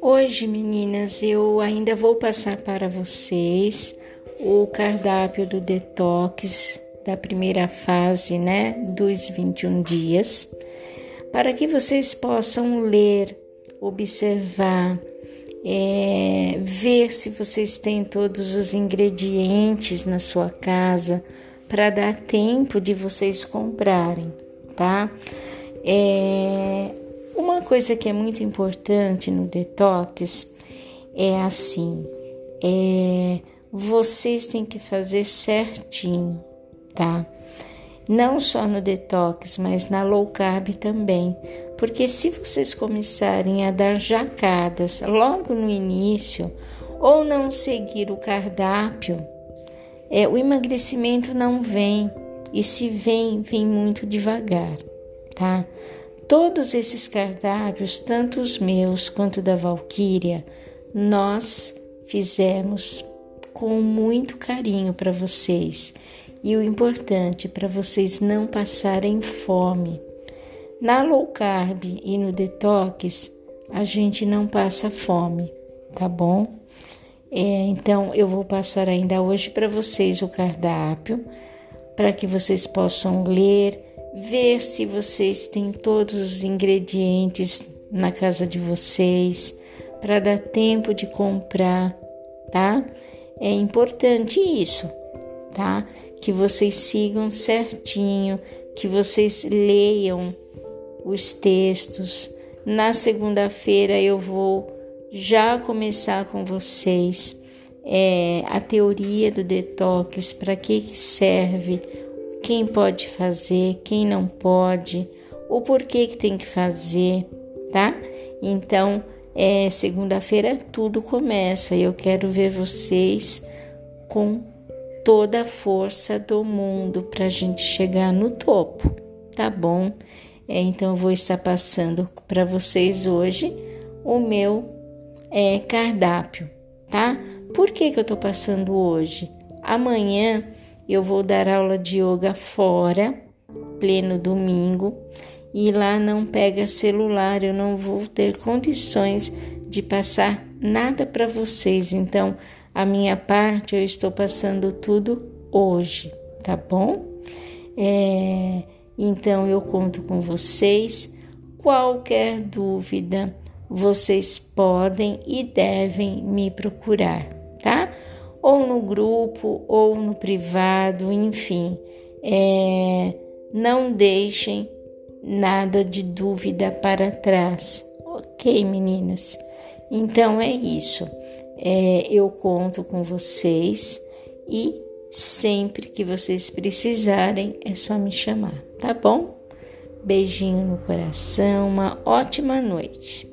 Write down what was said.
Hoje, meninas, eu ainda vou passar para vocês o cardápio do detox da primeira fase, né, dos 21 dias, para que vocês possam ler, observar, é, ver se vocês têm todos os ingredientes na sua casa para dar tempo de vocês comprarem, tá? É, uma coisa que é muito importante no detox é assim, é, vocês têm que fazer certinho, tá? Não só no detox, mas na low carb também. Porque se vocês começarem a dar jacadas logo no início ou não seguir o cardápio, é, o emagrecimento não vem. E se vem, vem muito devagar, tá? Todos esses cardápios, tanto os meus quanto da Valquíria, nós fizemos com muito carinho para vocês. E o importante para vocês não passarem fome. Na low carb e no detox, a gente não passa fome, tá bom? É, então eu vou passar ainda hoje para vocês o cardápio para que vocês possam ler ver se vocês têm todos os ingredientes na casa de vocês para dar tempo de comprar, tá? É importante isso, tá? Que vocês sigam certinho, que vocês leiam os textos. Na segunda-feira eu vou já começar com vocês é, a teoria do detox, para que, que serve, quem pode fazer, quem não pode, o porquê que tem que fazer, tá? Então, é, segunda-feira tudo começa e eu quero ver vocês com toda a força do mundo para a gente chegar no topo, tá bom? É, então, eu vou estar passando para vocês hoje o meu é, cardápio, tá? Por que, que eu tô passando hoje? Amanhã eu vou dar aula de yoga fora, pleno domingo, e lá não pega celular, eu não vou ter condições de passar nada para vocês. Então, a minha parte eu estou passando tudo hoje, tá bom? É, então eu conto com vocês. Qualquer dúvida, vocês podem e devem me procurar, tá? ou no grupo, ou no privado, enfim. É, não deixem nada de dúvida para trás, ok, meninas? Então é isso. É, eu conto com vocês e sempre que vocês precisarem é só me chamar, tá bom? Beijinho no coração, uma ótima noite.